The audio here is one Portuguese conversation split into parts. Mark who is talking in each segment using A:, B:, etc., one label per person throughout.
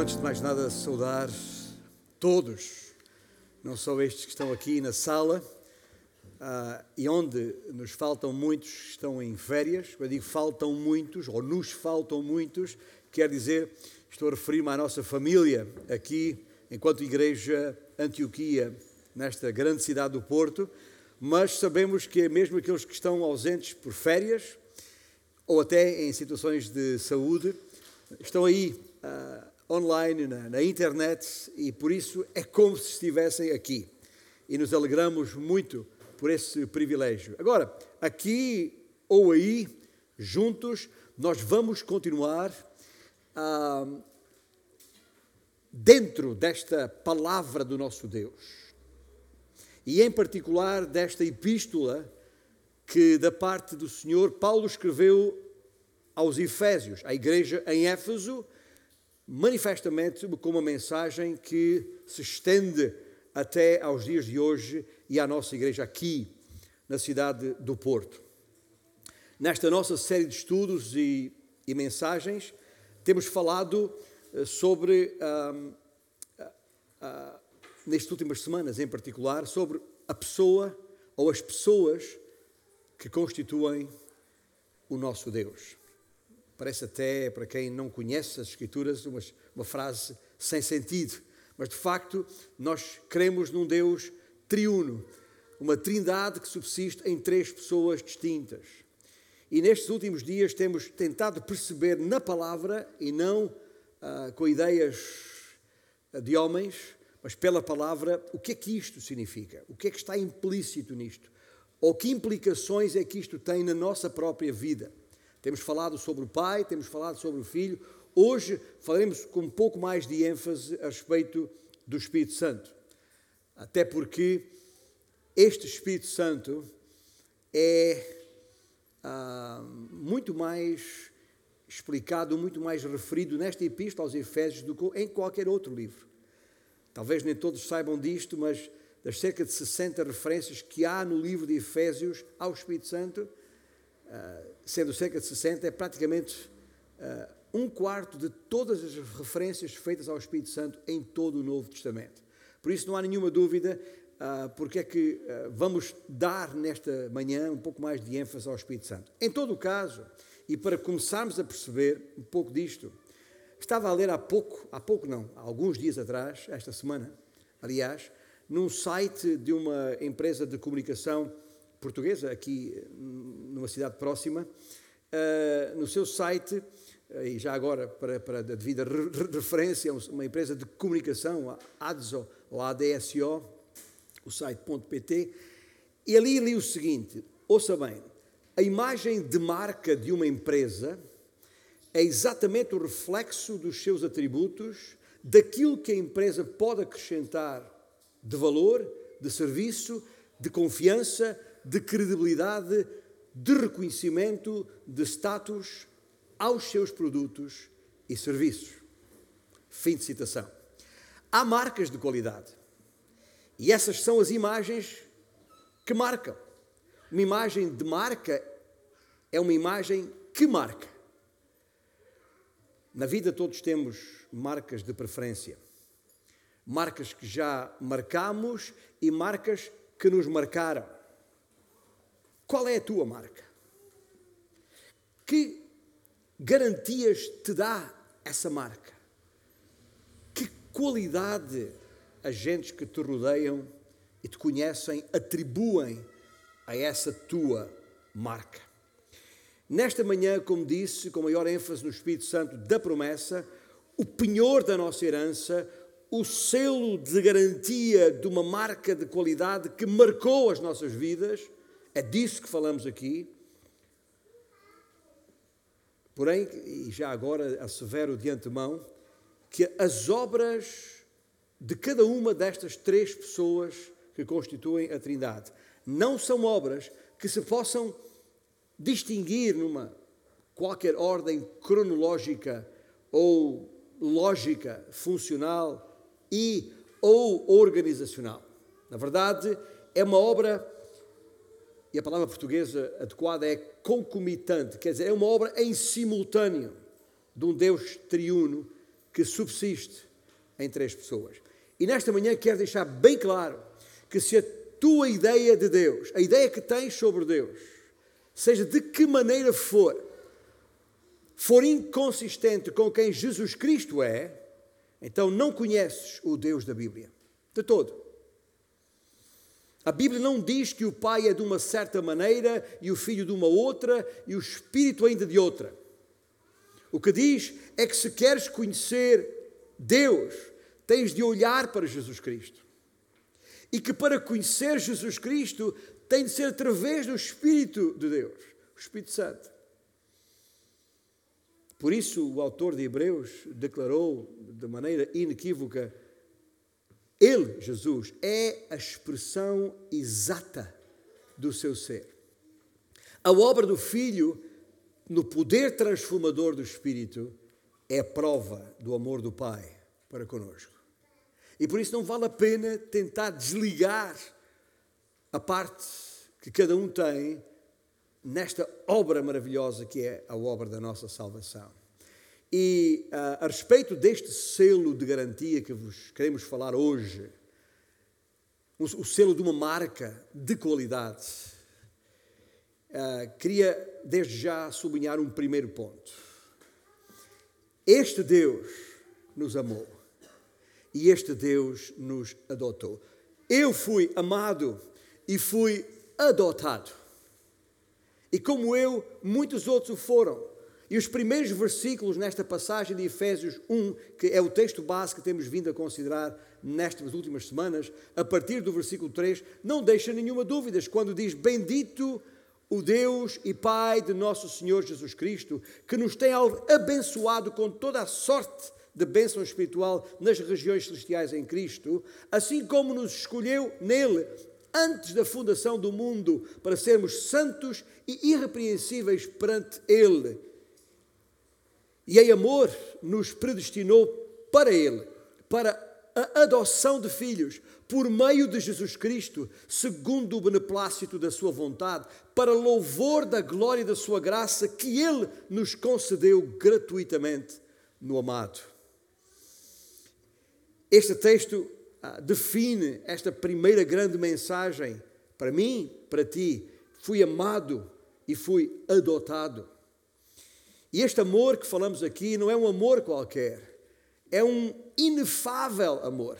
A: antes de mais nada, saudar todos, não só estes que estão aqui na sala, uh, e onde nos faltam muitos, estão em férias. Quando digo faltam muitos, ou nos faltam muitos, quer dizer, estou a referir-me à nossa família aqui, enquanto Igreja Antioquia, nesta grande cidade do Porto, mas sabemos que mesmo aqueles que estão ausentes por férias, ou até em situações de saúde, estão aí uh, online, na, na, internet, e por isso é como se estivessem aqui. E nos alegramos muito por esse privilégio. Agora, aqui ou aí, juntos, nós vamos continuar uh, dentro desta palavra do nosso Deus. E em particular desta epístola que, da parte do Senhor, Paulo escreveu aos Efésios, à igreja em Éfeso, manifestamente com uma mensagem que se estende até aos dias de hoje e à nossa igreja aqui, na cidade do Porto. Nesta nossa série de estudos e, e mensagens, temos falado eh, sobre, uh, uh, nestas últimas semanas em particular, sobre a pessoa ou as pessoas que constituem o nosso Deus. Parece até, para quem não conhece as Escrituras, uma, uma frase sem sentido. Mas, de facto, nós cremos num Deus triuno, uma trindade que subsiste em três pessoas distintas. E nestes últimos dias temos tentado perceber na palavra, e não ah, com ideias de homens, mas pela palavra, o que é que isto significa? O que é que está implícito nisto? Ou que implicações é que isto tem na nossa própria vida? Temos falado sobre o Pai, temos falado sobre o Filho. Hoje falaremos com um pouco mais de ênfase a respeito do Espírito Santo. Até porque este Espírito Santo é ah, muito mais explicado, muito mais referido nesta epístola aos Efésios do que em qualquer outro livro. Talvez nem todos saibam disto, mas das cerca de 60 referências que há no livro de Efésios ao Espírito Santo, sendo cerca de 60, é praticamente uh, um quarto de todas as referências feitas ao Espírito Santo em todo o Novo Testamento. Por isso não há nenhuma dúvida uh, porque é que uh, vamos dar nesta manhã um pouco mais de ênfase ao Espírito Santo. Em todo o caso, e para começarmos a perceber um pouco disto, estava a ler há pouco, há pouco não, há alguns dias atrás, esta semana, aliás, num site de uma empresa de comunicação portuguesa, aqui numa cidade próxima, uh, no seu site, uh, e já agora para, para a devida referência, uma empresa de comunicação, a ADSO, ou ADSO, o site.pt, e ali li o seguinte, ouça bem, a imagem de marca de uma empresa é exatamente o reflexo dos seus atributos, daquilo que a empresa pode acrescentar de valor, de serviço, de confiança, de credibilidade, de reconhecimento, de status aos seus produtos e serviços. Fim de citação. Há marcas de qualidade. E essas são as imagens que marcam. Uma imagem de marca é uma imagem que marca. Na vida todos temos marcas de preferência. Marcas que já marcamos e marcas que nos marcaram. Qual é a tua marca? Que garantias te dá essa marca? Que qualidade agentes que te rodeiam e te conhecem atribuem a essa tua marca? Nesta manhã, como disse, com maior ênfase no Espírito Santo da promessa, o penhor da nossa herança, o selo de garantia de uma marca de qualidade que marcou as nossas vidas é disso que falamos aqui. Porém, e já agora assevero de antemão, que as obras de cada uma destas três pessoas que constituem a Trindade não são obras que se possam distinguir numa qualquer ordem cronológica ou lógica, funcional e ou organizacional. Na verdade, é uma obra e a palavra portuguesa adequada é concomitante, quer dizer, é uma obra em simultâneo de um Deus triuno que subsiste em três pessoas. E nesta manhã quero deixar bem claro que se a tua ideia de Deus, a ideia que tens sobre Deus, seja de que maneira for, for inconsistente com quem Jesus Cristo é, então não conheces o Deus da Bíblia. De todo. A Bíblia não diz que o Pai é de uma certa maneira e o Filho de uma outra e o Espírito ainda de outra. O que diz é que se queres conhecer Deus, tens de olhar para Jesus Cristo. E que para conhecer Jesus Cristo tem de ser através do Espírito de Deus, o Espírito Santo. Por isso, o autor de Hebreus declarou de maneira inequívoca: Ele, Jesus, é a expressão exata do seu ser. A obra do Filho, no poder transformador do Espírito, é prova do amor do Pai para conosco. E por isso não vale a pena tentar desligar a parte que cada um tem nesta obra maravilhosa que é a obra da nossa salvação. E uh, a respeito deste selo de garantia que vos queremos falar hoje, o, o selo de uma marca de qualidade, uh, queria desde já sublinhar um primeiro ponto. Este Deus nos amou e este Deus nos adotou. Eu fui amado e fui adotado. E como eu, muitos outros o foram. E os primeiros versículos nesta passagem de Efésios 1, que é o texto base que temos vindo a considerar nestas últimas semanas, a partir do versículo 3, não deixa nenhuma dúvida quando diz: Bendito o Deus e Pai de nosso Senhor Jesus Cristo, que nos tem abençoado com toda a sorte de bênção espiritual nas regiões celestiais em Cristo, assim como nos escolheu nele antes da fundação do mundo, para sermos santos e irrepreensíveis perante Ele. E em amor nos predestinou para Ele, para a adoção de filhos, por meio de Jesus Cristo, segundo o beneplácito da Sua vontade, para louvor da glória da Sua graça que Ele nos concedeu gratuitamente no amado. Este texto ah, define esta primeira grande mensagem para mim, para ti. Fui amado e fui adotado. E este amor que falamos aqui não é um amor qualquer, é um inefável amor.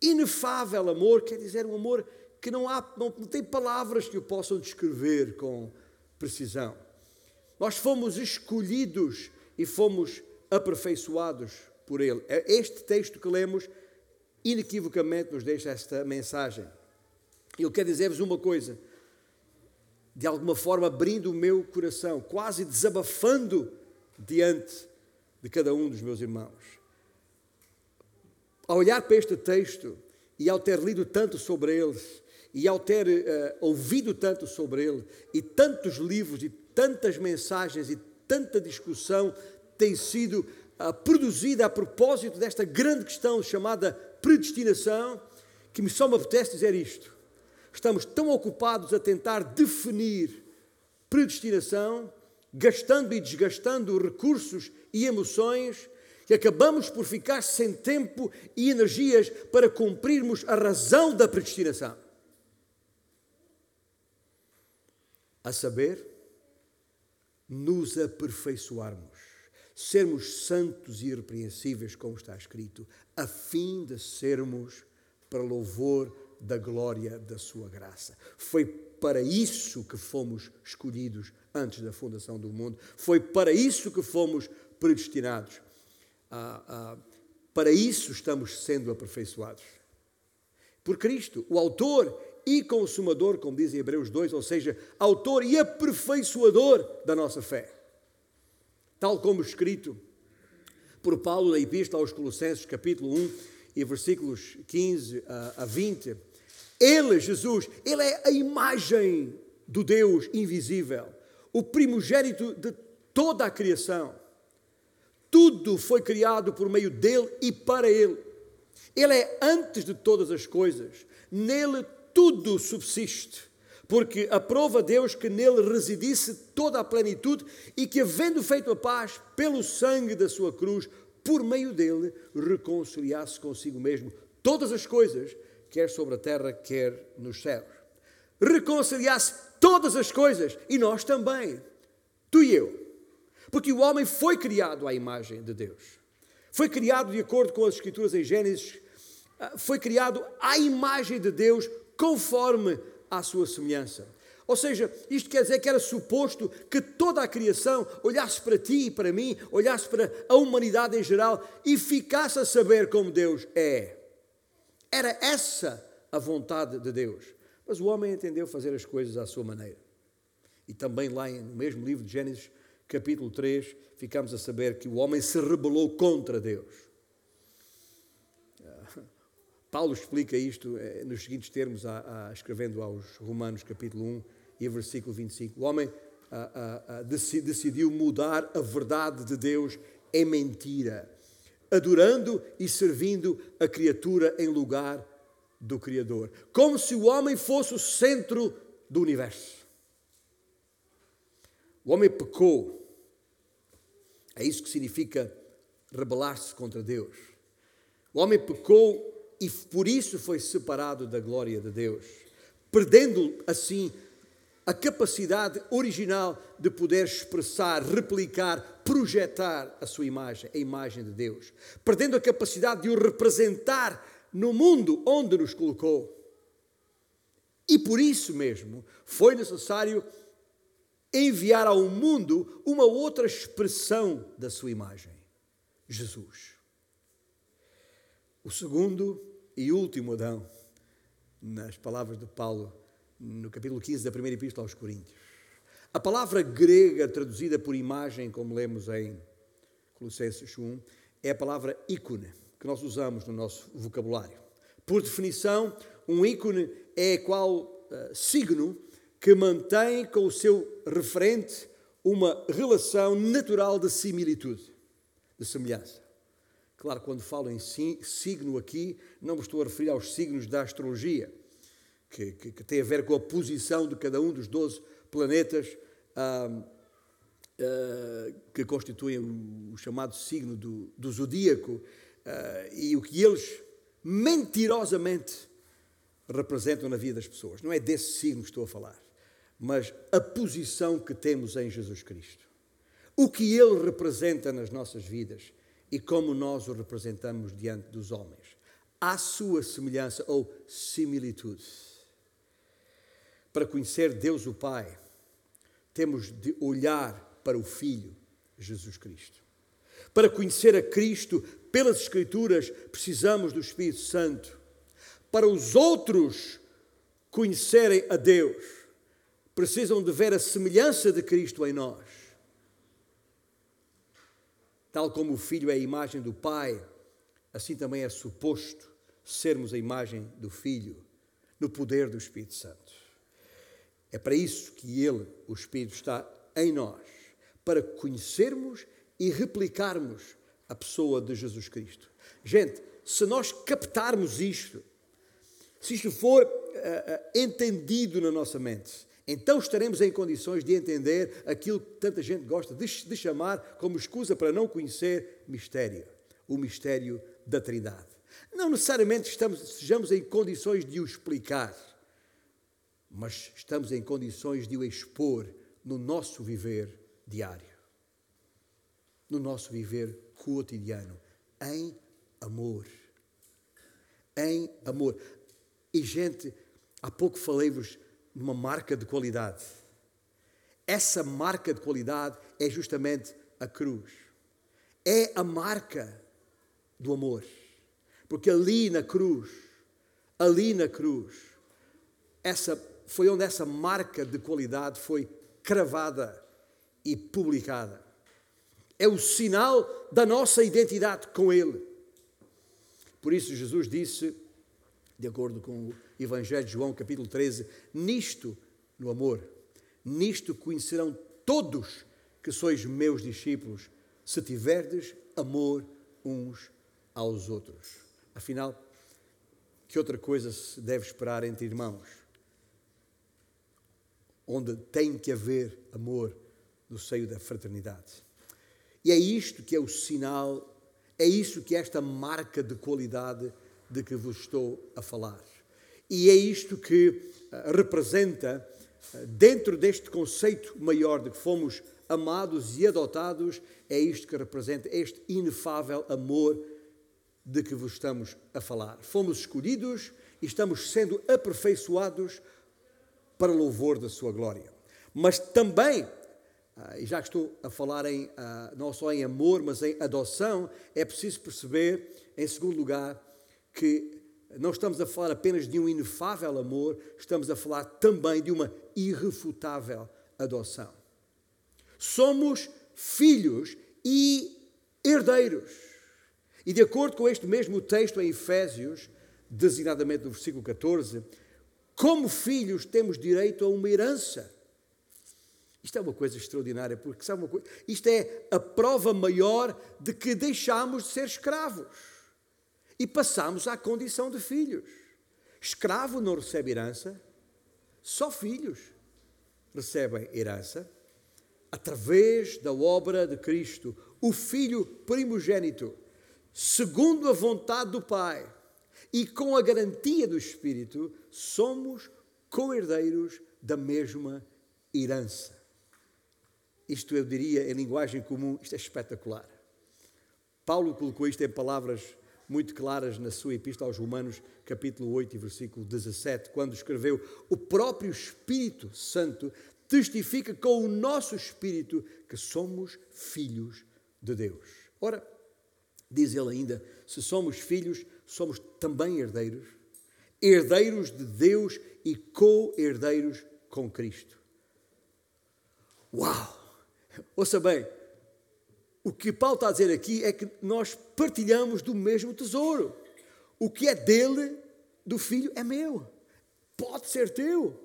A: Inefável amor quer dizer um amor que não, há, não, não tem palavras que o possam descrever com precisão. Nós fomos escolhidos e fomos aperfeiçoados por Ele. É este texto que lemos inequivocamente nos deixa esta mensagem. Eu quero dizer-vos uma coisa, de alguma forma abrindo o meu coração, quase desabafando diante de cada um dos meus irmãos. Ao olhar para este texto e ao ter lido tanto sobre ele, e ao ter uh, ouvido tanto sobre ele, e tantos livros, e tantas mensagens, e tanta discussão tem sido uh, produzida a propósito desta grande questão chamada predestinação que só me apetece dizer isto. Estamos tão ocupados a tentar definir predestinação, gastando e desgastando recursos e emoções, que acabamos por ficar sem tempo e energias para cumprirmos a razão da predestinação. A saber, nos aperfeiçoarmos sermos santos e irrepreensíveis, como está escrito, a fim de sermos para louvor da glória da Sua graça. Foi para isso que fomos escolhidos antes da fundação do mundo, foi para isso que fomos predestinados. Ah, ah, para isso estamos sendo aperfeiçoados. Por Cristo, o autor e consumador, como diz em Hebreus 2, ou seja, autor e aperfeiçoador da nossa fé tal como escrito por Paulo na Epístola aos Colossenses, capítulo 1 e versículos 15 a 20. Ele, Jesus, ele é a imagem do Deus invisível, o primogênito de toda a criação. Tudo foi criado por meio dele e para ele. Ele é antes de todas as coisas. Nele tudo subsiste porque aprova Deus que nele residisse toda a plenitude e que, havendo feito a paz pelo sangue da sua cruz, por meio dele, reconciliasse consigo mesmo todas as coisas, quer sobre a terra, quer nos céus. Reconciliasse todas as coisas, e nós também, tu e eu. Porque o homem foi criado à imagem de Deus. Foi criado de acordo com as Escrituras em Gênesis, ah, foi criado à imagem de Deus, conforme a sua semelhança. Ou seja, isto quer dizer que era suposto que toda a criação olhasse para ti e para mim, olhasse para a humanidade em geral e ficasse a saber como Deus é. Era essa a vontade de Deus. Mas o homem entendeu fazer as coisas à sua maneira. E também lá no mesmo livro de Gênesis, capítulo 3, ficamos a saber que o homem se rebelou contra Deus. Ah, Paulo explica isto eh, nos seguintes termos, a, a, escrevendo aos Romanos, capítulo 1 e versículo 25. O homem a, decidiu mudar a verdade de Deus em mentira, adorando e servindo a criatura em lugar do Criador, como se o homem fosse o centro do universo. O homem pecou. É isso que significa rebelar-se contra Deus. O homem pecou e por isso foi separado da glória de Deus, perdendo assim a capacidade original de poder expressar, replicar, projetar a sua imagem, a imagem de Deus, perdendo a capacidade de o representar no mundo onde nos colocou. E por isso mesmo foi necessário enviar ao mundo uma outra expressão da sua imagem: Jesus. O segundo e último Adão, nas palavras de Paulo, no capítulo 15 da primeira epístola aos Coríntios. A palavra grega traduzida por imagem, como lemos em Colossenses 1, é a palavra ícone, que nós usamos no nosso vocabulário. Por definição, um ícone é qual uh, signo que mantém com o seu referente uma relação natural de similitude, de semelhança. Claro, quando falo em signo aqui, não me estou a referir aos signos da astrologia, que, que, que tem a ver com a posição de cada um dos 12 planetas ah, que constituem o chamado signo do, do zodíaco ah, e o que eles mentirosamente representam na vida das pessoas. Não é desse signo que estou a falar mas a posição que temos em Jesus Cristo. O que Ele representa nas nossas vidas e como nós o representamos diante dos homens. À sua semelhança ou similitude. Para conhecer Deus o Pai, temos de olhar para o Filho, Jesus Cristo. Para conhecer a Cristo pelas Escrituras, precisamos do Espírito Santo. Para os outros conhecerem a Deus, precisam de ver a semelhança de Cristo em nós. Tal como o Filho é a imagem do Pai, assim também é suposto sermos a imagem do Filho, no poder do Espírito Santo. É para isso que Ele, o Espírito, está em nós, para conhecermos e replicarmos a pessoa de Jesus Cristo. Gente, se nós captarmos isto, se isto for uh, entendido na nossa mente, então estaremos em condições de entender aquilo que tanta gente gosta de, de chamar como escusa para não conhecer mistério, o mistério da Trindade. Não necessariamente estamos, estejamos em condições de o explicar, mas estamos em condições de o expor no nosso viver diário, no nosso viver cotidiano, em amor. Em amor. E, gente, há pouco falei-vos numa marca de qualidade. Essa marca de qualidade é justamente a cruz. É a marca do amor. Porque ali na cruz, ali na cruz, essa foi onde essa marca de qualidade foi cravada e publicada. É o sinal da nossa identidade com Ele. Por isso, Jesus disse, de acordo com o Evangelho de João, capítulo 13: Nisto, no amor, nisto conhecerão todos que sois meus discípulos, se tiverdes amor uns aos outros. Afinal, que outra coisa se deve esperar entre irmãos? Onde tem que haver amor no seio da fraternidade. E é isto que é o sinal É isso que é esta marca de qualidade de que vos estou a falar. E é isto que uh, representa, uh, dentro deste conceito maior de que fomos amados e adotados, é isto que representa este inefável amor de que vos estamos a falar. Fomos escolhidos e estamos sendo aperfeiçoados para louvor da sua glória. Mas também, ah, e já que estou a falar em, ah, não só em amor, mas em adoção, é preciso perceber, em segundo lugar, que não estamos a falar apenas de um inefável amor, estamos a falar também de uma irrefutável adoção. Somos filhos e herdeiros. E de acordo com este mesmo texto em Efésios, designadamente no versículo 14, como filhos temos direito a uma herança. Isto é uma coisa extraordinária, porque sabe uma coisa? Isto é a prova maior de que deixamos de ser escravos e passamos à condição de filhos. Escravo não recebe herança, só filhos recebem herança através da obra de Cristo, o Filho primogênito, segundo a vontade do Pai e com a garantia do Espírito, somos co-herdeiros da mesma herança. Isto eu diria em linguagem comum, isto é espetacular. Paulo colocou isto em palavras muito claras na sua epístola aos Romanos, capítulo 8 e versículo 17, quando escreveu: O próprio Espírito Santo testifica com o nosso espírito que somos filhos de Deus. Ora, diz ele ainda: se somos filhos, somos também herdeiros, herdeiros de Deus e co-herdeiros com Cristo. Uau! Ouça bem, o que Paulo está a dizer aqui é que nós partilhamos do mesmo tesouro. O que é dele, do filho, é meu. Pode ser teu.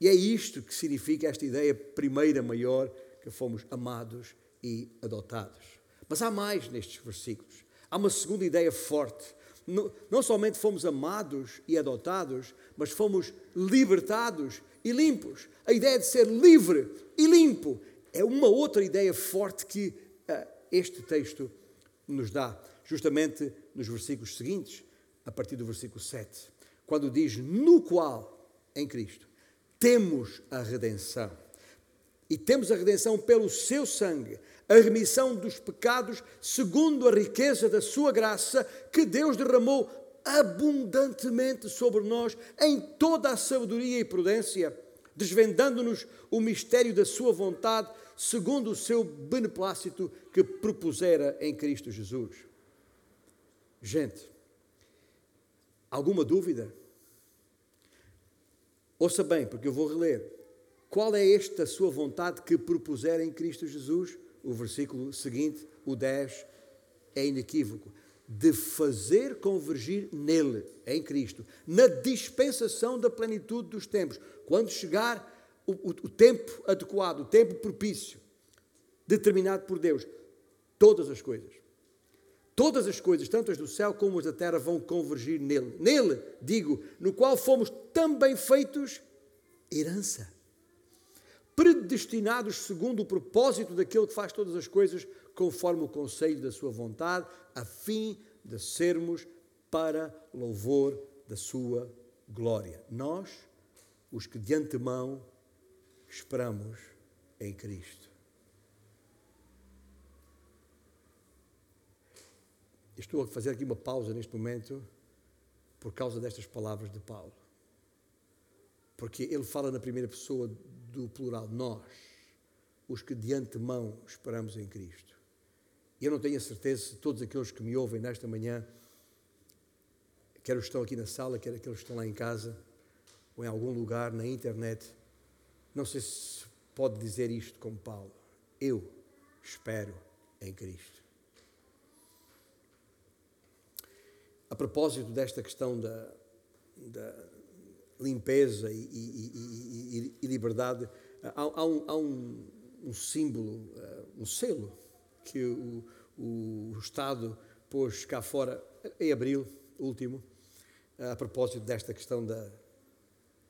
A: E é isto que significa esta ideia primeira maior que fomos amados e adotados. Mas há mais nestes versículos. Há uma segunda ideia forte. Não, não somente fomos amados e adotados, mas fomos libertados e limpos. A ideia de ser livre e limpo é uma outra ideia forte que uh, este texto nos dá, justamente nos versículos seguintes, a partir do versículo 7, quando diz: No qual, em Cristo, temos a redenção. E temos a redenção pelo seu sangue, a remissão dos pecados, segundo a riqueza da sua graça, que Deus derramou abundantemente sobre nós em toda a sabedoria e prudência, desvendando-nos o mistério da sua vontade, segundo o seu beneplácito que propusera em Cristo Jesus. Gente, alguma dúvida? Ouça bem, porque eu vou reler. Qual é esta sua vontade que propusera em Cristo Jesus? o versículo seguinte, o 10, é inequívoco. De fazer convergir nele, em Cristo, na dispensação da plenitude dos tempos. Quando chegar o, o, o tempo adequado, o tempo propício, determinado por Deus, todas as coisas, todas as coisas, tanto as do céu como as da terra, vão convergir nele. Nele, digo, no qual fomos também feitos herança predestinados segundo o propósito daquele que faz todas as coisas conforme o conselho da sua vontade, a fim de sermos para louvor da sua glória. Nós, os que de antemão esperamos em Cristo. Estou a fazer aqui uma pausa neste momento por causa destas palavras de Paulo. Porque ele fala na primeira pessoa do plural, nós, os que de antemão esperamos em Cristo. Eu não tenho a certeza se todos aqueles que me ouvem nesta manhã, quer os que estão aqui na sala, quer aqueles que estão lá em casa, ou em algum lugar na internet, não sei se pode dizer isto como Paulo. Eu espero em Cristo. A propósito desta questão da, da limpeza e, e, e, e liberdade, há, há, um, há um, um, símbolo, eh, um selo que o, o, Estado pôs cá fora em abril último, a propósito desta questão da,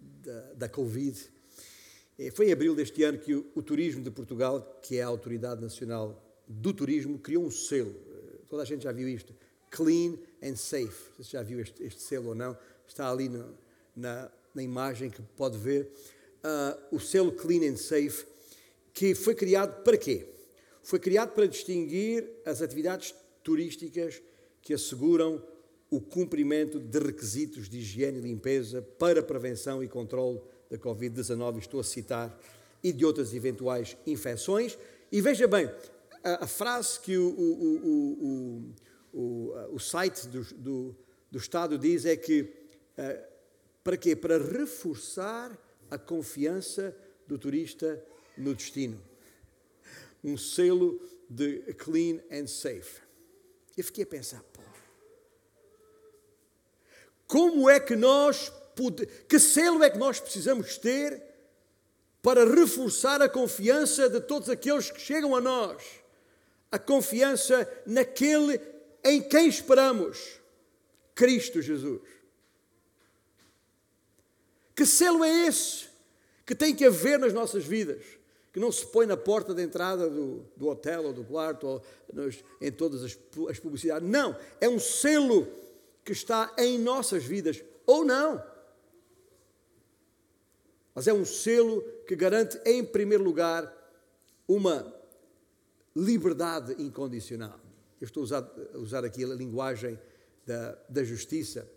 A: da, da Covid. Foi em abril deste ano que o, o Turismo de Portugal, que é a Autoridade Nacional do Turismo criou um selo. Toda a gente já viu isto. Clean and Safe. Você já viu este, este selo ou não? Está ali no, na, na, imagem que pode ver. Uh, o selo Clean and Safe, que foi criado para quê? Foi criado para distinguir as atividades turísticas que asseguram o cumprimento de requisitos de higiene e limpeza para prevenção e controle da Covid-19, estou a citar, e de outras eventuais infecções. E veja bem, a, a frase que o, o, o, o site do, do, do, Estado diz é que, uh, para quê? Para reforçar a confiança do turista no destino. Um selo de clean and safe. Eu fiquei a pensar, pô, como é que nós, que selo é que nós precisamos ter para reforçar a confiança de todos aqueles que chegam a nós? A confiança naquele em quem esperamos, Cristo Jesus. Que selo é esse que tem que haver nas nossas vidas? Que não se põe na porta de entrada do, do hotel ou do quarto ou nos, em todas as, as publicidades. Não, é um selo que está em nossas vidas, ou não. Mas é um selo que garante, em primeiro lugar, uma liberdade incondicional. Eu estou a usar, a usar aqui a linguagem da, da justiça,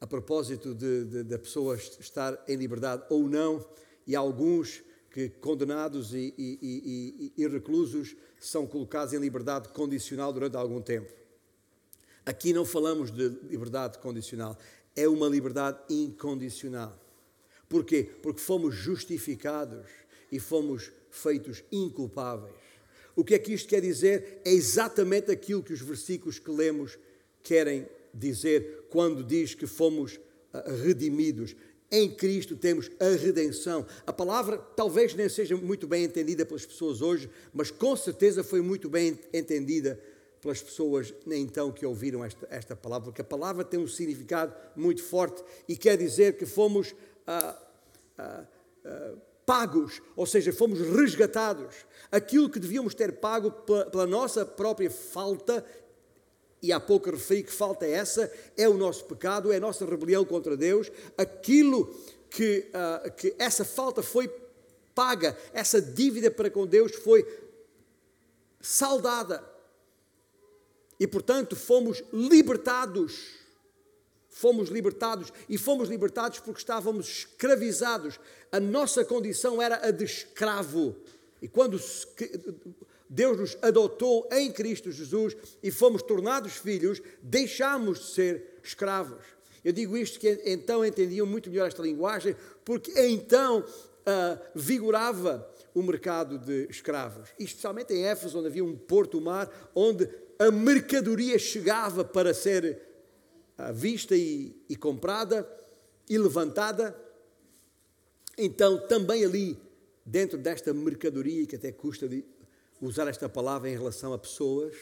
A: a propósito de pessoa estar em liberdade ou não, e alguns que condenados e, e, e, e reclusos são colocados em liberdade condicional durante algum tempo. Aqui não falamos de liberdade condicional, é uma liberdade incondicional. Porquê? Porque fomos justificados e fomos feitos inculpáveis. O que é que isto quer dizer? É exatamente aquilo que os versículos que lemos querem dizer quando diz que fomos ah, redimidos. Em Cristo temos a redenção. A palavra talvez nem seja muito bem entendida pelas pessoas hoje, mas com certeza foi muito bem entendida pelas pessoas então que ouviram esta, esta palavra, porque a palavra tem um significado muito forte e quer dizer que fomos ah, ah, ah, pagos, ou seja, fomos resgatados. Aquilo que devíamos ter pago pela, pela nossa própria falta, e há pouco referi que falta é essa, é o nosso pecado, é a nossa rebelião contra Deus, aquilo que, que essa falta foi paga, essa dívida para com Deus foi saldada e, portanto, fomos libertados. Fomos libertados e fomos libertados porque estávamos escravizados. A nossa condição era a de escravo. E quando Deus nos adotou em Cristo Jesus e fomos tornados filhos, deixámos de ser escravos. Eu digo isto que então entendiam muito melhor esta linguagem, porque então uh, vigorava o mercado de escravos. Especialmente em Éfeso, onde havia um porto-mar, onde a mercadoria chegava para ser ah, vista e, e comprada e levantada. Então, também ali, dentro desta mercadoria, que até custa de usar esta palavra em relação a pessoas,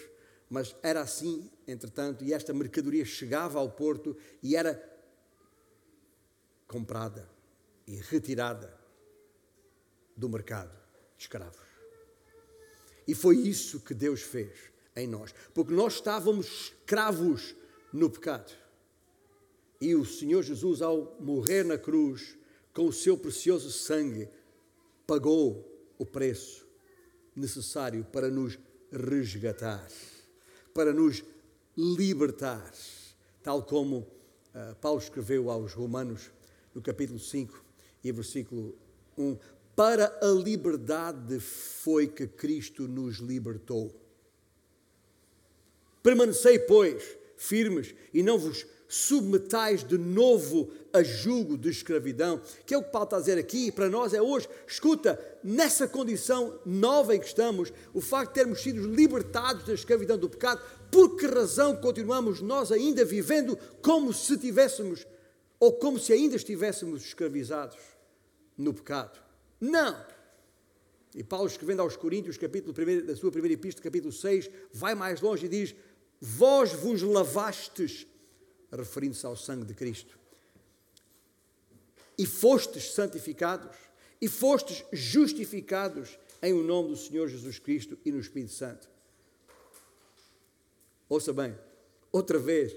A: mas era assim, entretanto, e esta mercadoria chegava ao porto e era comprada e retirada do mercado de escravos. E foi isso que Deus fez em nós, porque nós estávamos escravos no pecado. E o Senhor Jesus, ao morrer na cruz, com o seu precioso sangue, pagou o preço necessário para nos resgatar, para nos libertar, tal como uh, Paulo escreveu aos Romanos, no capítulo 5 e versículo 1: Para a liberdade foi que Cristo nos libertou. Permanecei, pois, firmes e não vos submetais de novo a julgo de escravidão, que é o que Paulo está a dizer aqui, para nós é hoje, escuta, nessa condição nova em que estamos, o facto de termos sido libertados da escravidão do pecado, por que razão continuamos nós ainda vivendo como se tivéssemos, ou como se ainda estivéssemos escravizados no pecado? Não! E Paulo, escrevendo aos Coríntios, capítulo 1, da sua primeira epístola, capítulo 6, vai mais longe e diz: vós vos lavastes, referindo-se ao sangue de Cristo, e fostes santificados, e fostes justificados em o nome do Senhor Jesus Cristo e no Espírito Santo. Ouça bem, outra vez,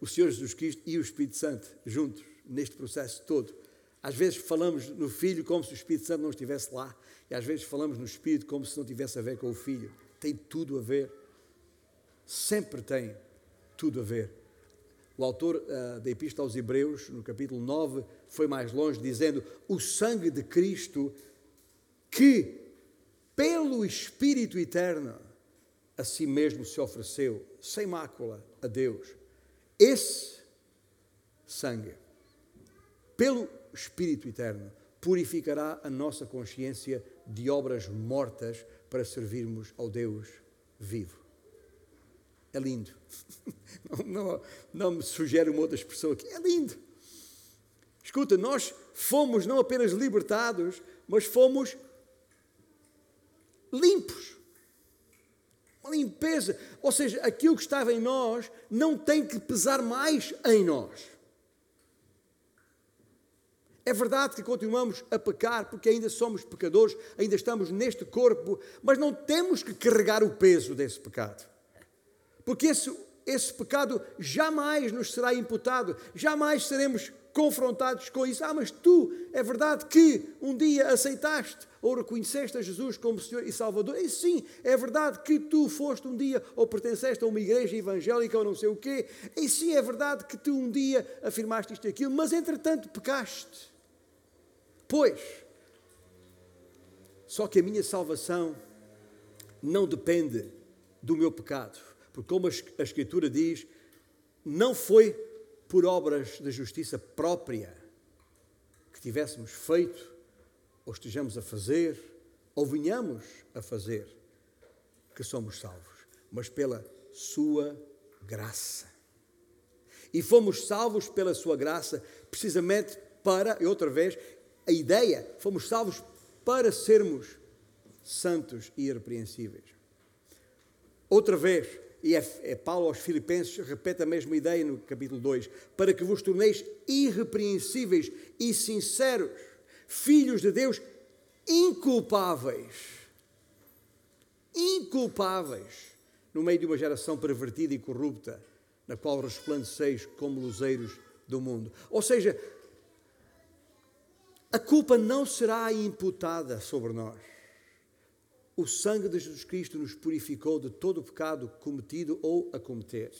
A: o Senhor Jesus Cristo e o Espírito Santo juntos neste processo todo. Às vezes falamos no Filho como se o Espírito Santo não estivesse lá, e às vezes falamos no Espírito como se não tivesse a ver com o Filho. Tem tudo a ver. Sempre tem tudo a ver. O autor uh, da Epístola aos Hebreus, no capítulo 9, foi mais longe, dizendo: O sangue de Cristo, que pelo Espírito eterno a si mesmo se ofereceu, sem mácula, a Deus. Esse sangue, pelo Espírito eterno, purificará a nossa consciência de obras mortas para servirmos ao Deus vivo. É lindo. Não, não, não me sugere uma outra expressão aqui. É lindo. Escuta, nós fomos não apenas libertados, mas fomos limpos. Uma limpeza. Ou seja, aquilo que estava em nós não tem que pesar mais em nós. É verdade que continuamos a pecar porque ainda somos pecadores, ainda estamos neste corpo, mas não temos que carregar o peso desse pecado. Porque esse, esse pecado jamais nos será imputado, jamais seremos confrontados com isso. Ah, mas tu, é verdade que um dia aceitaste ou reconheceste a Jesus como Senhor e Salvador. E sim, é verdade que tu foste um dia ou pertenceste a uma igreja evangélica ou não sei o quê. E sim, é verdade que tu um dia afirmaste isto e aquilo, mas entretanto pecaste. Pois, só que a minha salvação não depende do meu pecado, porque, como a Escritura diz, não foi por obras de justiça própria que tivéssemos feito, ou estejamos a fazer, ou venhamos a fazer, que somos salvos, mas pela Sua graça. E fomos salvos pela Sua graça, precisamente para, e outra vez, a ideia, fomos salvos para sermos santos e irrepreensíveis. Outra vez, e é, é, Paulo aos Filipenses repete a mesma ideia no capítulo 2, para que vos torneis irrepreensíveis e sinceros, filhos de Deus inculpáveis. Inculpáveis no meio de uma geração pervertida e corrupta, na qual resplandeceis como luzeiros do mundo. Ou seja, a culpa não será imputada sobre nós. O sangue de Jesus Cristo nos purificou de todo o pecado cometido ou a cometer,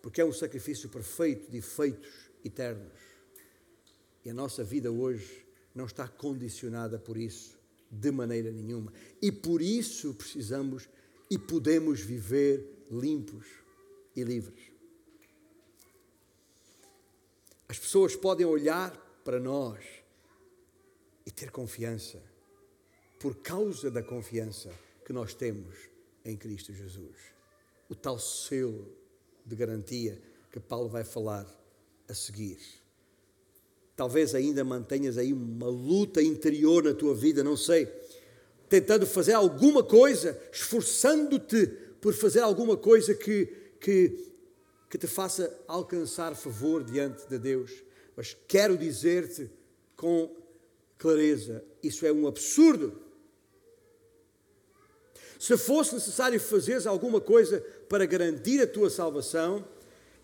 A: porque é um sacrifício perfeito de efeitos eternos. E a nossa vida hoje não está condicionada por isso, de maneira nenhuma. E por isso precisamos e podemos viver limpos e livres. As pessoas podem olhar para nós e ter confiança, por causa da confiança que nós temos em Cristo Jesus. O tal selo de garantia que Paulo vai falar a seguir. Talvez ainda mantenhas aí uma luta interior na tua vida, não sei, tentando fazer alguma coisa, esforçando-te por fazer alguma coisa que, que, que te faça alcançar favor diante de Deus. Mas quero dizer-te com clareza: isso é um absurdo. Se fosse necessário fazeres alguma coisa para garantir a tua salvação,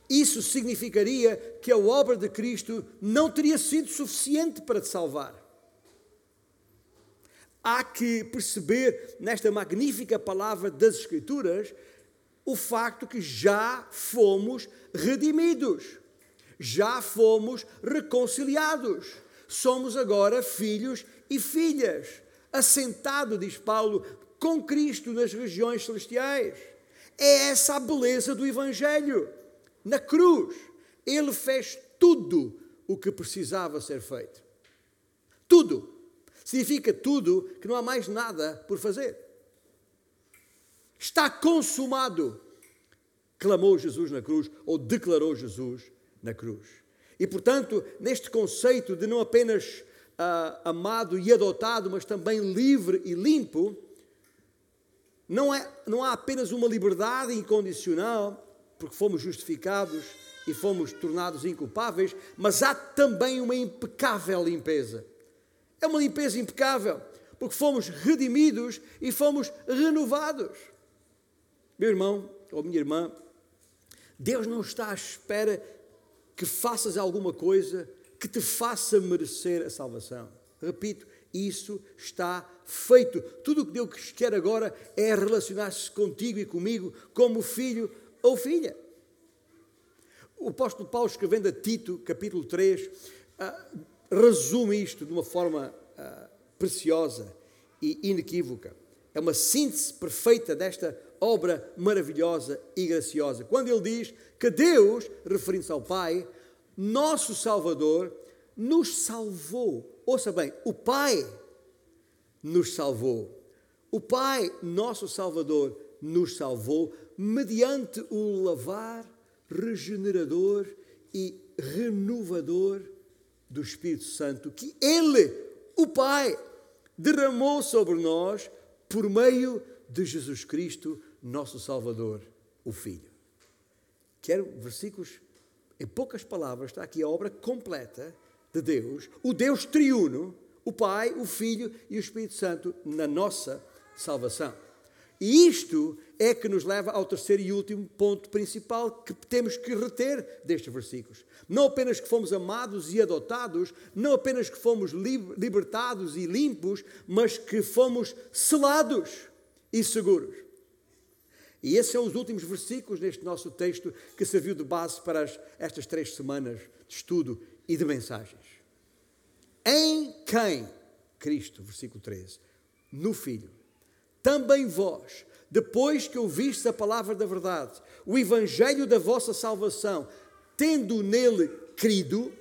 A: isso significaria que a obra de Cristo não teria sido suficiente para te salvar. Há que perceber nesta magnífica palavra das Escrituras o facto que já fomos redimidos, já fomos reconciliados somos agora filhos e filhas, assentado, diz Paulo, com Cristo nas regiões celestiais. É essa a beleza do Evangelho. Na cruz, ele fez tudo o que precisava ser feito. Tudo. Significa tudo que não há mais nada por fazer. Está consumado, clamou Jesus na cruz, ou declarou Jesus na cruz. E, portanto, neste conceito de não apenas uh, amado e adotado, mas também livre e limpo, não, é, não há apenas uma liberdade incondicional, porque fomos justificados e fomos tornados inculpáveis, mas há também uma impecável limpeza. É uma limpeza impecável, porque fomos redimidos e fomos renovados. Meu irmão, ou minha irmã, Deus não está à espera que faças alguma coisa que te faça merecer a salvação. Repito, isso está feito. Tudo o que Deus quer agora é relacionar-se contigo e comigo como filho ou filha. O apóstolo Paulo, escrevendo a Tito, capítulo 3, ah, resume isto de uma forma ah, preciosa e inequívoca. É uma síntese perfeita desta obra maravilhosa e graciosa. Quando ele diz que Deus, referindo-se ao Pai, nosso Salvador, nos salvou. Ouça bem, o Pai nos salvou. O Pai, nosso Salvador, nos salvou mediante o lavar regenerador e renovador do Espírito Santo que Ele, o Pai, derramou sobre nós por meio de Jesus Cristo, nosso Salvador, o Filho. Quero versículos, em poucas palavras, está aqui a obra completa de Deus, o Deus triuno, o Pai, o Filho e o Espírito Santo na nossa salvação. E isto é que nos leva ao terceiro e último ponto principal que temos que reter destes versículos. Não apenas que fomos amados e adotados, não apenas que fomos libertados e limpos, mas que fomos selados e seguros. E esses são os últimos versículos neste nosso texto que serviu de base para as, estas três semanas de estudo e de mensagens. Em quem? Cristo, versículo 13. No Filho também vós, depois que ouvistes a palavra da verdade, o evangelho da vossa salvação, tendo nele crido,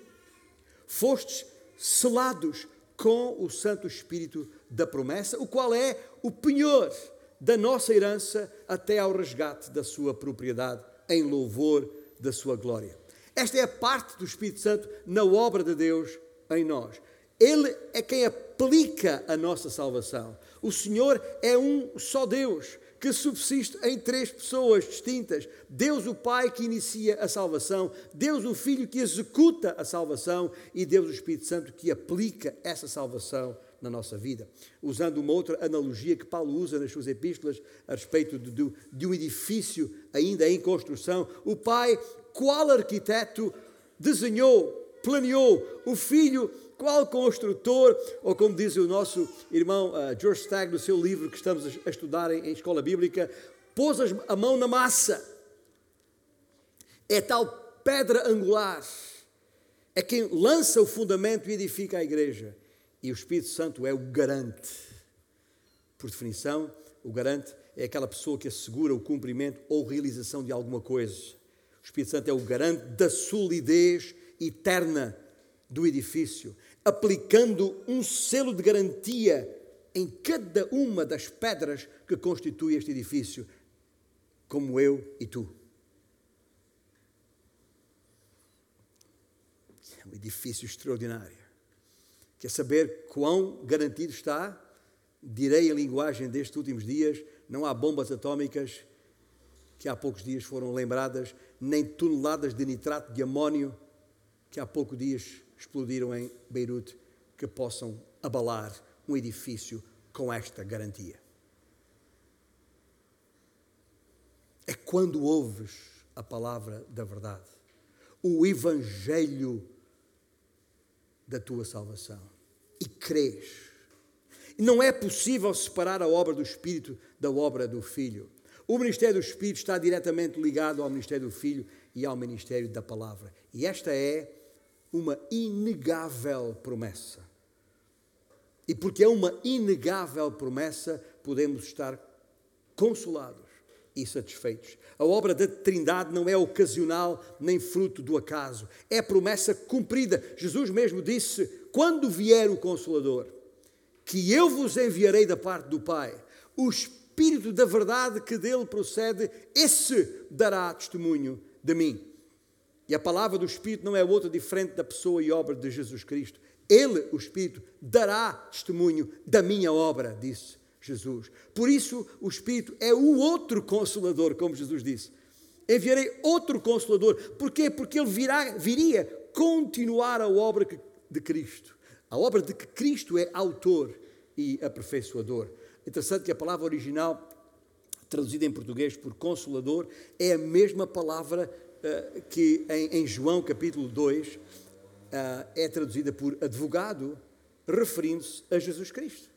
A: fostes selados com o Santo Espírito da promessa, o qual é o penhor da nossa herança até ao resgate da sua propriedade, em louvor da sua glória. Esta é a parte do Espírito Santo na obra de Deus em nós. Ele é quem aplica a nossa salvação. O Senhor é um só Deus que subsiste em três pessoas distintas: Deus o Pai que inicia a salvação, Deus o Filho que executa a salvação. E Deus o Espírito Santo que aplica essa salvação na nossa vida. Usando uma outra analogia que Paulo usa nas suas epístolas a respeito de, de, de um edifício ainda em construção, o Pai, qual arquiteto, desenhou, planeou, o Filho qual construtor, ou como diz o nosso irmão uh, George Stagg no seu livro que estamos a estudar em, em escola bíblica, pôs a mão na massa. É tal pedra angular, é quem lança o fundamento e edifica a igreja. E o Espírito Santo é o garante. Por definição, o garante é aquela pessoa que assegura o cumprimento ou realização de alguma coisa. O Espírito Santo é o garante da solidez eterna do edifício aplicando um selo de garantia em cada uma das pedras que constitui este edifício, como eu e tu. É um edifício extraordinário. Quer saber quão garantido está? Direi a linguagem destes últimos dias: não há bombas atómicas que há poucos dias foram lembradas, nem toneladas de nitrato de amónio que há poucos dias explodiram em Beirute que possam abalar um edifício com esta garantia. É quando ouves a palavra da verdade, o evangelho da tua salvação e crês. Não é possível separar a obra do Espírito da obra do Filho. O ministério do Espírito está diretamente ligado ao ministério do Filho e ao ministério da palavra. E esta é uma inegável promessa. E porque é uma inegável promessa, podemos estar consolados e satisfeitos. A obra da Trindade não é ocasional nem fruto do acaso, é promessa cumprida. Jesus mesmo disse: Quando vier o Consolador, que eu vos enviarei da parte do Pai, o Espírito da verdade que dele procede, esse dará testemunho de mim. E a palavra do Espírito não é outra diferente da pessoa e obra de Jesus Cristo. Ele, o Espírito, dará testemunho da minha obra, disse Jesus. Por isso, o Espírito é o outro consolador, como Jesus disse. Enviarei outro consolador. Porquê? Porque ele virá, viria continuar a obra de Cristo. A obra de que Cristo é autor e aperfeiçoador. Interessante que a palavra original traduzida em português por consolador, é a mesma palavra que em, em, João capítulo 2 uh, é traduzida por advogado, referindo-se a Jesus Cristo.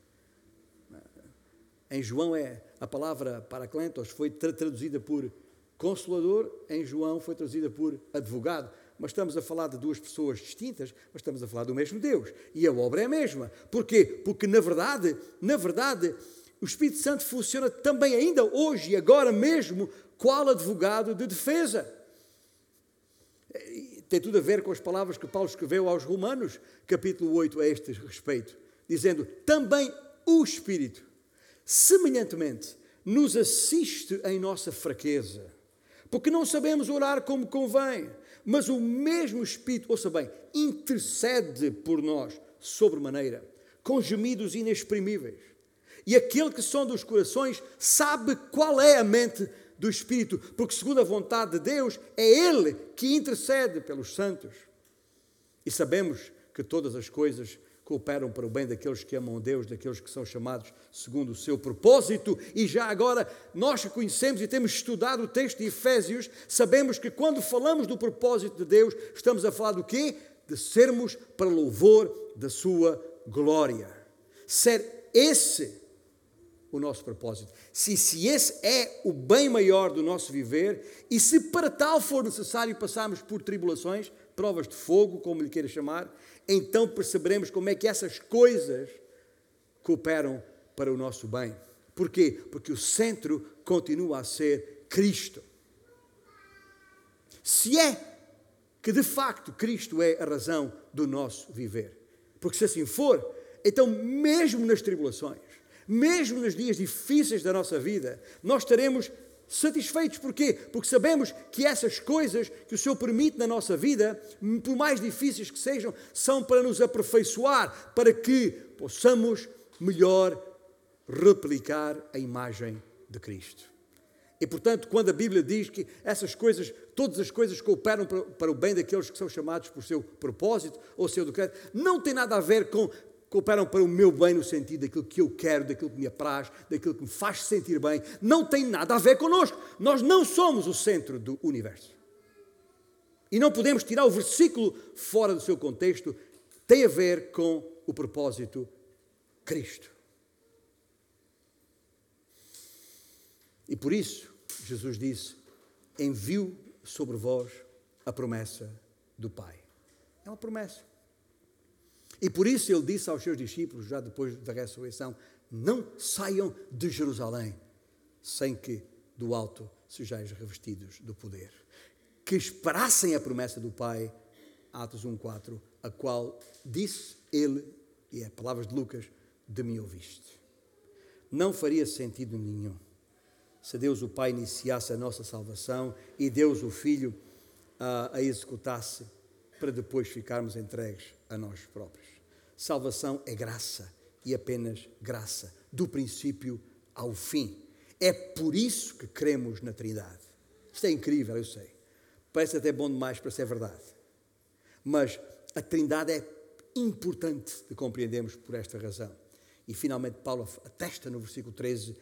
A: Em João é a palavra paraclentos foi traduzida por consolador, em João foi traduzida por advogado. Mas estamos a falar de duas pessoas distintas, mas estamos a falar do mesmo Deus. E a obra é a mesma. Porquê? Porque na verdade, na verdade, o Espírito Santo funciona também ainda hoje e agora mesmo qual advogado de defesa. Tem tudo a ver com as palavras que Paulo escreveu aos Romanos, capítulo 8, a este respeito, dizendo: também o Espírito semelhantemente, nos assiste em nossa fraqueza, porque não sabemos orar como convém, mas o mesmo Espírito, ouça bem, intercede por nós sobremaneira, com gemidos inexprimíveis. E aquele que sonda os corações sabe qual é a mente do Espírito, porque, segundo a vontade de Deus, é Ele que intercede pelos santos. E sabemos que todas as coisas cooperam para o bem daqueles que amam a Deus, daqueles que são chamados segundo o seu propósito. E já agora, nós que conhecemos e temos estudado o texto de Efésios, sabemos que quando falamos do propósito de Deus, estamos a falar do quê? De sermos para louvor da sua glória. Ser esse o nosso propósito. Se, se esse é o bem maior do nosso viver, e se para tal for necessário passarmos por tribulações, provas de fogo, como lhe queira chamar, então perceberemos como é que essas coisas cooperam para o nosso bem. Porquê? Porque o centro continua a ser Cristo. Se é que de facto Cristo é a razão do nosso viver. Porque se assim for, então, mesmo nas tribulações, mesmo nos dias difíceis da nossa vida, nós estaremos satisfeitos. Porquê? Porque sabemos que essas coisas que o Senhor permite na nossa vida, por mais difíceis que sejam, são para nos aperfeiçoar, para que possamos melhor replicar a imagem de Cristo. E portanto, quando a Bíblia diz que essas coisas, todas as coisas cooperam para, para o bem daqueles que são chamados por seu propósito ou seu decreto, não tem nada a ver com cooperam para o meu bem no sentido daquilo que eu quero, daquilo que me apraz, daquilo que me faz sentir bem, não tem nada a ver connosco. Nós não somos o centro do universo. E não podemos tirar o versículo fora do seu contexto, tem a ver com o propósito Cristo. E por isso, Jesus disse: envio sobre vós a promessa do Pai. É uma promessa. E por isso ele disse aos seus discípulos, já depois da ressurreição: Não saiam de Jerusalém sem que do alto sejais revestidos do poder. Que esperassem a promessa do Pai, Atos 1,4, a qual disse ele, e é palavras de Lucas, de mim ouviste. Não faria sentido nenhum se Deus o Pai iniciasse a nossa salvação e Deus o Filho a, a executasse para depois ficarmos entregues a nós próprios. Salvação é graça e apenas graça, do princípio ao fim. É por isso que cremos na Trindade. Isto é incrível, eu sei. Parece até bom demais para ser verdade. Mas a Trindade é importante de compreendermos por esta razão. E finalmente Paulo atesta no versículo 13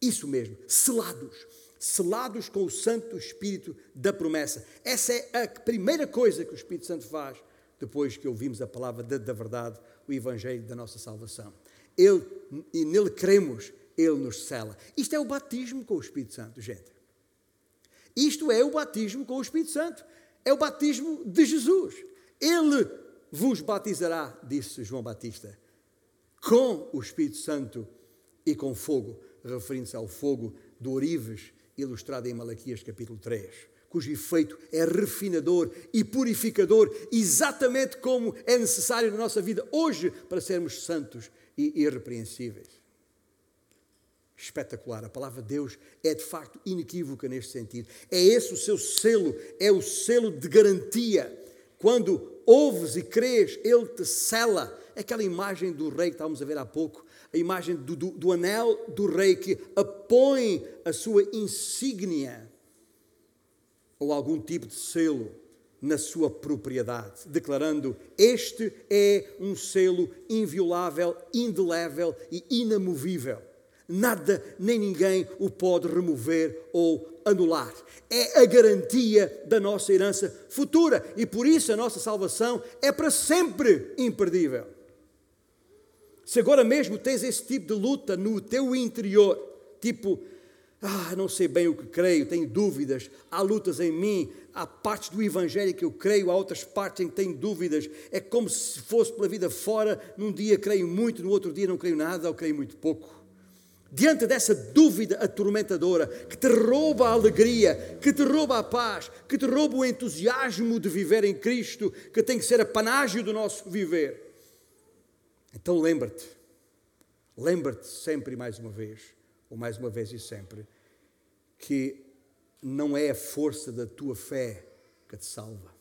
A: isso mesmo, selados, selados com o Santo Espírito da promessa. Essa é a primeira coisa que o Espírito Santo faz depois que ouvimos a palavra da, da verdade, o Evangelho da nossa salvação. Ele, e nele cremos, ele nos cela. Isto é o batismo com o Espírito Santo, gente. Isto é o batismo com o Espírito Santo. É o batismo de Jesus. Ele vos batizará, disse João Batista, com o Espírito Santo e com fogo, referindo-se ao fogo do Orives, ilustrado em Malaquias capítulo 3 cujo efeito é refinador e purificador, exatamente como é necessário na nossa vida hoje para sermos santos e irrepreensíveis. Espetacular, a palavra de Deus é de facto inequívoca neste sentido. É esse o seu selo, é o selo de garantia. Quando ouves e crês, Ele te sela. Aquela imagem do rei que estávamos a ver há pouco, a imagem do, do, do anel do rei que apõe a sua insígnia ou algum tipo de selo na sua propriedade, declarando: Este é um selo inviolável, indelével e inamovível. Nada nem ninguém o pode remover ou anular. É a garantia da nossa herança futura e por isso a nossa salvação é para sempre imperdível. Se agora mesmo tens esse tipo de luta no teu interior, tipo, ah, não sei bem o que creio, tenho dúvidas, há lutas em mim, há partes do Evangelho que eu creio, há outras partes em que tenho dúvidas, é como se fosse pela vida fora, num dia creio muito, no outro dia não creio nada ou creio muito pouco. Diante dessa dúvida atormentadora que te rouba a alegria, que te rouba a paz, que te rouba o entusiasmo de viver em Cristo, que tem que ser a panágio do nosso viver. Então lembra-te, lembra-te sempre mais uma vez, ou mais uma vez e sempre, que não é a força da tua fé que te salva,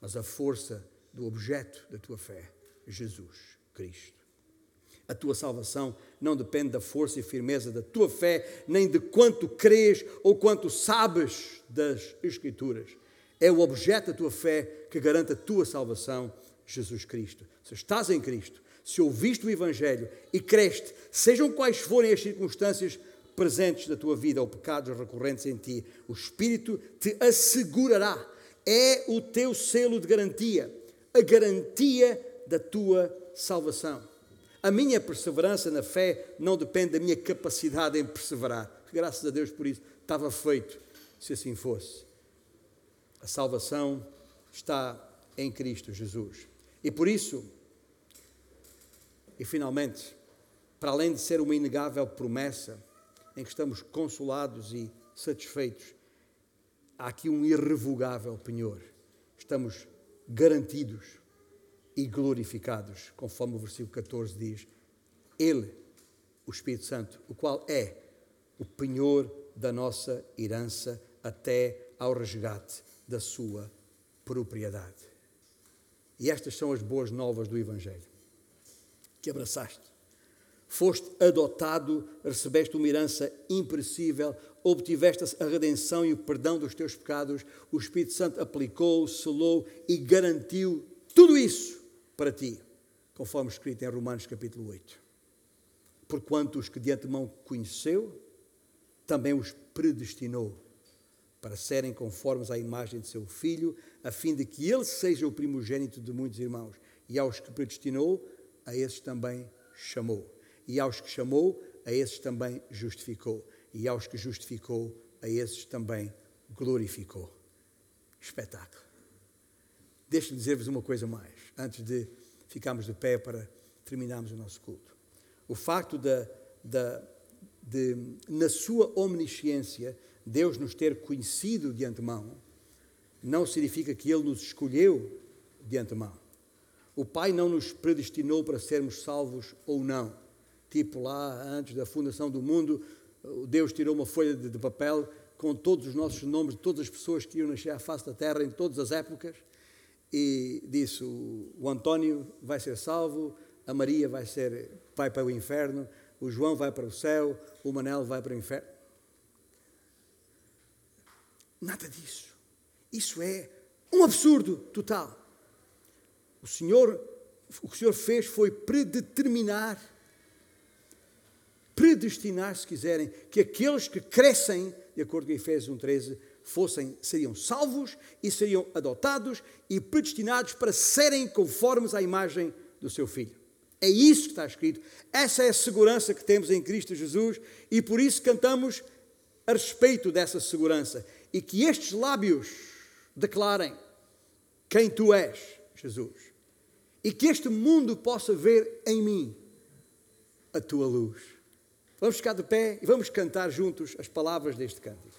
A: mas a força do objeto da tua fé, Jesus Cristo. A tua salvação não depende da força e firmeza da tua fé, nem de quanto crês ou quanto sabes das Escrituras. É o objeto da tua fé que garante a tua salvação, Jesus Cristo. Se estás em Cristo, se ouviste o Evangelho e creste, sejam quais forem as circunstâncias presentes da tua vida ou pecados recorrentes em ti, o Espírito te assegurará. É o teu selo de garantia, a garantia da tua salvação. A minha perseverança na fé não depende da minha capacidade em perseverar. Graças a Deus por isso estava feito, se assim fosse. A salvação está em Cristo Jesus. E por isso, e finalmente, para além de ser uma inegável promessa em que estamos consolados e satisfeitos, há aqui um irrevogável penhor. Estamos garantidos e glorificados, conforme o versículo 14 diz. Ele, o Espírito Santo, o qual é o penhor da nossa herança até ao resgate da sua propriedade. E estas são as boas novas do Evangelho que abraçaste. Foste adotado, recebeste uma herança imperecível, obtiveste a redenção e o perdão dos teus pecados. O Espírito Santo aplicou, selou e garantiu tudo isso para ti, conforme escrito em Romanos capítulo 8. Porquanto os que de antemão conheceu, também os predestinou para serem conformes à imagem de seu filho, a fim de que ele seja o primogênito de muitos irmãos. E aos que predestinou, a esses também chamou. E aos que chamou, a esses também justificou. E aos que justificou, a esses também glorificou. Espetáculo. Deixe-me dizer-vos uma coisa mais, antes de ficarmos de pé para terminarmos o nosso culto. O facto de, na sua omnisciência, Deus nos ter conhecido de antemão, não significa que Ele nos escolheu de antemão. O Pai não nos predestinou para sermos salvos ou não. Tipo lá, antes da fundação do mundo, Deus tirou uma folha de, papel com todos os nossos nomes de todas as pessoas que iam nascer à face da terra em todas as épocas e disse: o, o António vai ser salvo, a Maria vai, ser, vai para o inferno, o João vai para o céu, o Manel vai para o inferno. Nada disso. Isso é um absurdo total. O Senhor, o que o Senhor fez foi predeterminar, predestinar, se quiserem, que aqueles que crescem, de acordo com Efésios 1,13, fossem, seriam salvos e seriam adotados e predestinados para serem conformes à imagem do seu Filho. É isso que está escrito. Essa é a segurança que temos em Cristo Jesus e por isso cantamos a respeito dessa segurança. E que estes lábios declarem quem tu és, Jesus. E que este mundo possa ver em mim a tua luz. Vamos ficar de pé e vamos cantar juntos as palavras deste cântico.